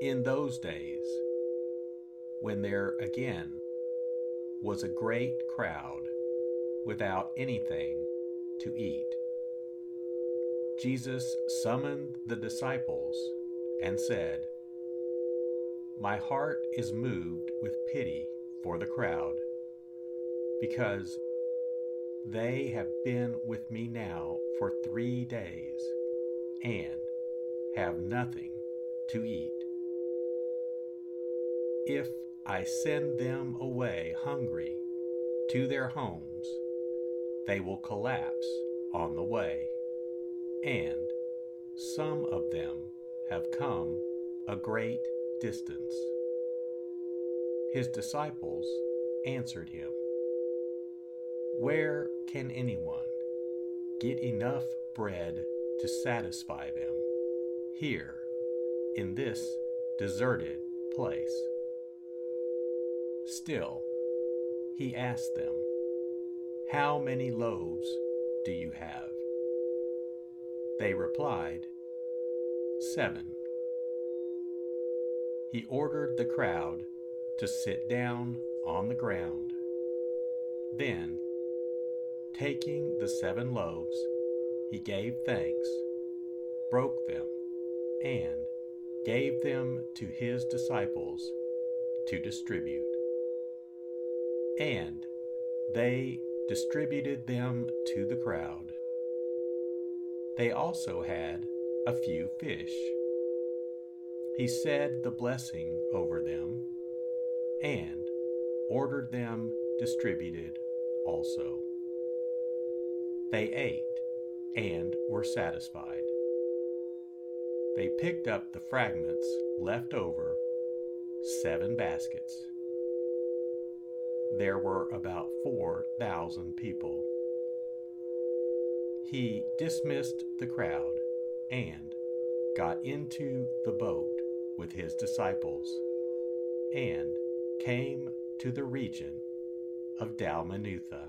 In those days, when there again was a great crowd without anything to eat, Jesus summoned the disciples and said, My heart is moved with pity for the crowd, because they have been with me now for three days and have nothing to eat. If I send them away hungry to their homes, they will collapse on the way, and some of them have come a great distance. His disciples answered him, Where can anyone get enough bread to satisfy them here in this deserted place? Still, he asked them, How many loaves do you have? They replied, Seven. He ordered the crowd to sit down on the ground. Then, taking the seven loaves, he gave thanks, broke them, and gave them to his disciples to distribute and they distributed them to the crowd. They also had a few fish. He said the blessing over them and ordered them distributed also. They ate and were satisfied. They picked up the fragments left over seven baskets. There were about 4,000 people. He dismissed the crowd and got into the boat with his disciples and came to the region of Dalmanutha.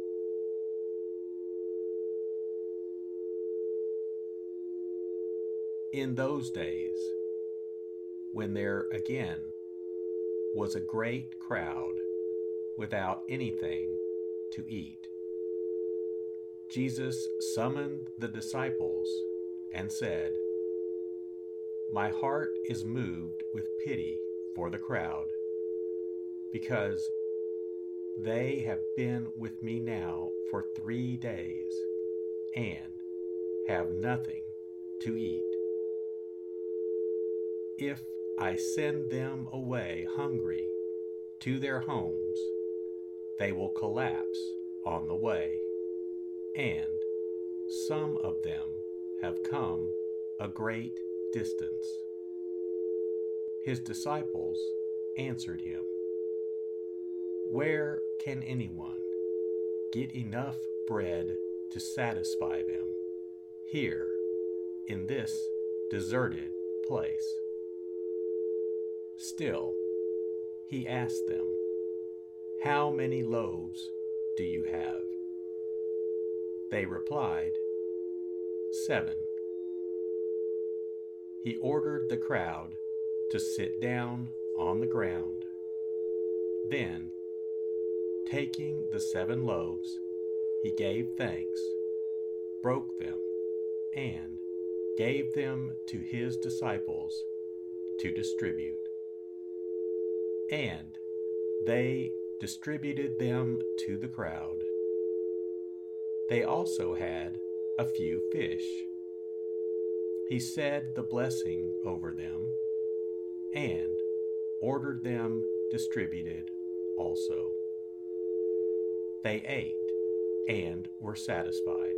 In those days, when there again was a great crowd without anything to eat, Jesus summoned the disciples and said, My heart is moved with pity for the crowd, because they have been with me now for three days and have nothing to eat. If I send them away hungry to their homes, they will collapse on the way, and some of them have come a great distance. His disciples answered him, Where can anyone get enough bread to satisfy them here in this deserted place? Still, he asked them, How many loaves do you have? They replied, Seven. He ordered the crowd to sit down on the ground. Then, taking the seven loaves, he gave thanks, broke them, and gave them to his disciples to distribute and they distributed them to the crowd. They also had a few fish. He said the blessing over them and ordered them distributed also. They ate and were satisfied.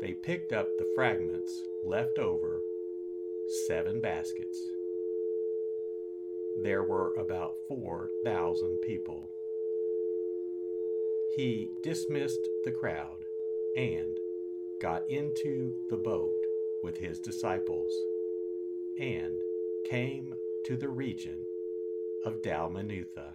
They picked up the fragments left over, seven baskets there were about 4,000 people. He dismissed the crowd and got into the boat with his disciples and came to the region of Dalmanutha.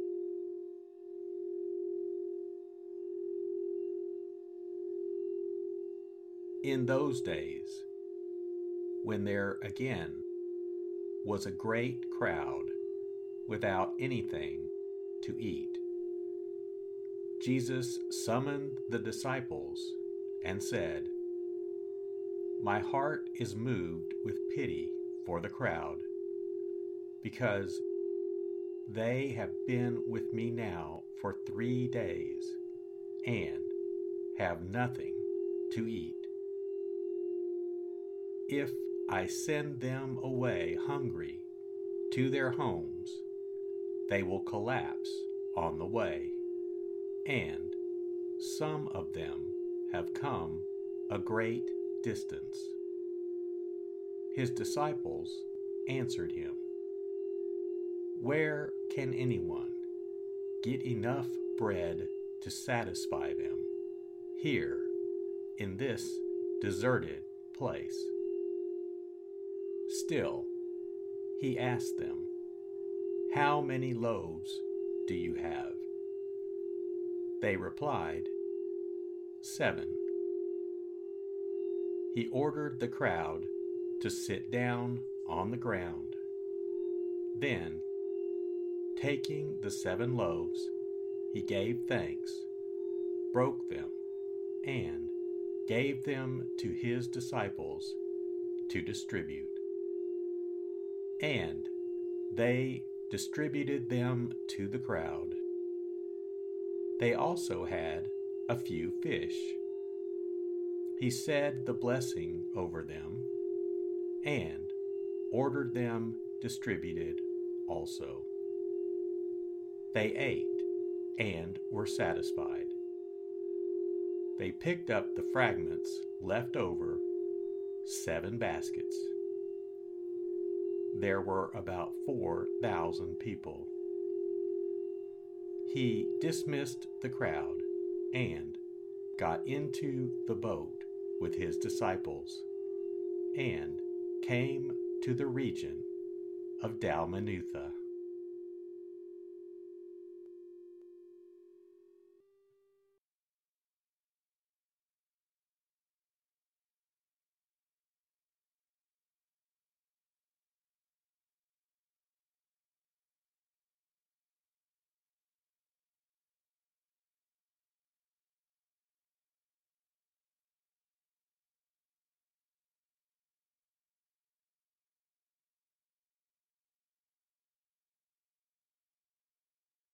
In those days, when there again was a great crowd without anything to eat, Jesus summoned the disciples and said, My heart is moved with pity for the crowd, because they have been with me now for three days and have nothing to eat. If I send them away hungry to their homes, they will collapse on the way, and some of them have come a great distance. His disciples answered him, Where can anyone get enough bread to satisfy them here in this deserted place? Still, he asked them, How many loaves do you have? They replied, Seven. He ordered the crowd to sit down on the ground. Then, taking the seven loaves, he gave thanks, broke them, and gave them to his disciples to distribute and they distributed them to the crowd. They also had a few fish. He said the blessing over them and ordered them distributed also. They ate and were satisfied. They picked up the fragments left over, seven baskets there were about 4,000 people. He dismissed the crowd and got into the boat with his disciples and came to the region of Dalmanutha.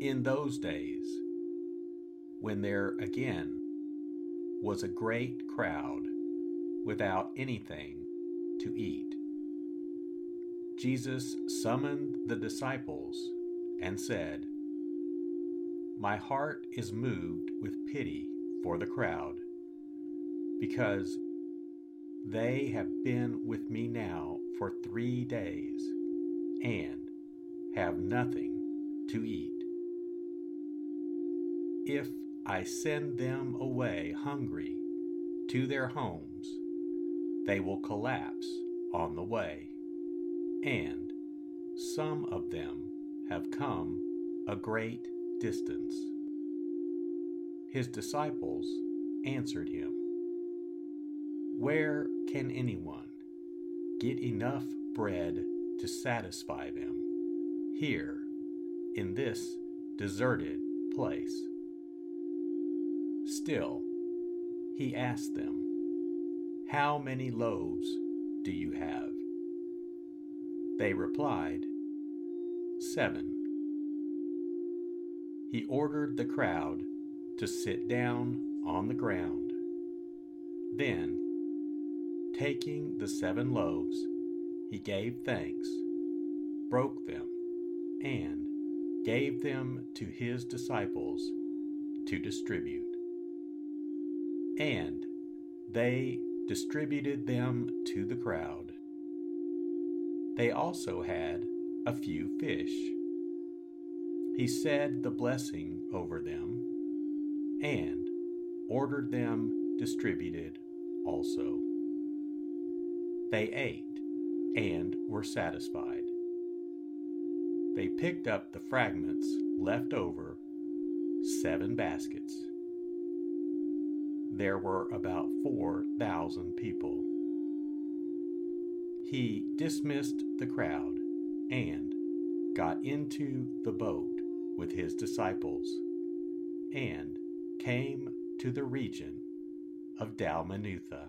In those days, when there again was a great crowd without anything to eat. Jesus summoned the disciples and said, My heart is moved with pity for the crowd, because they have been with me now for three days and have nothing to eat. If I send them away hungry to their homes, they will collapse on the way, and some of them have come a great distance. His disciples answered him, Where can anyone get enough bread to satisfy them here in this deserted place? Still, he asked them, How many loaves do you have? They replied, Seven. He ordered the crowd to sit down on the ground. Then, taking the seven loaves, he gave thanks, broke them, and gave them to his disciples to distribute. And they distributed them to the crowd. They also had a few fish. He said the blessing over them and ordered them distributed also. They ate and were satisfied. They picked up the fragments left over, seven baskets. There were about 4,000 people. He dismissed the crowd and got into the boat with his disciples and came to the region of Dalmanutha.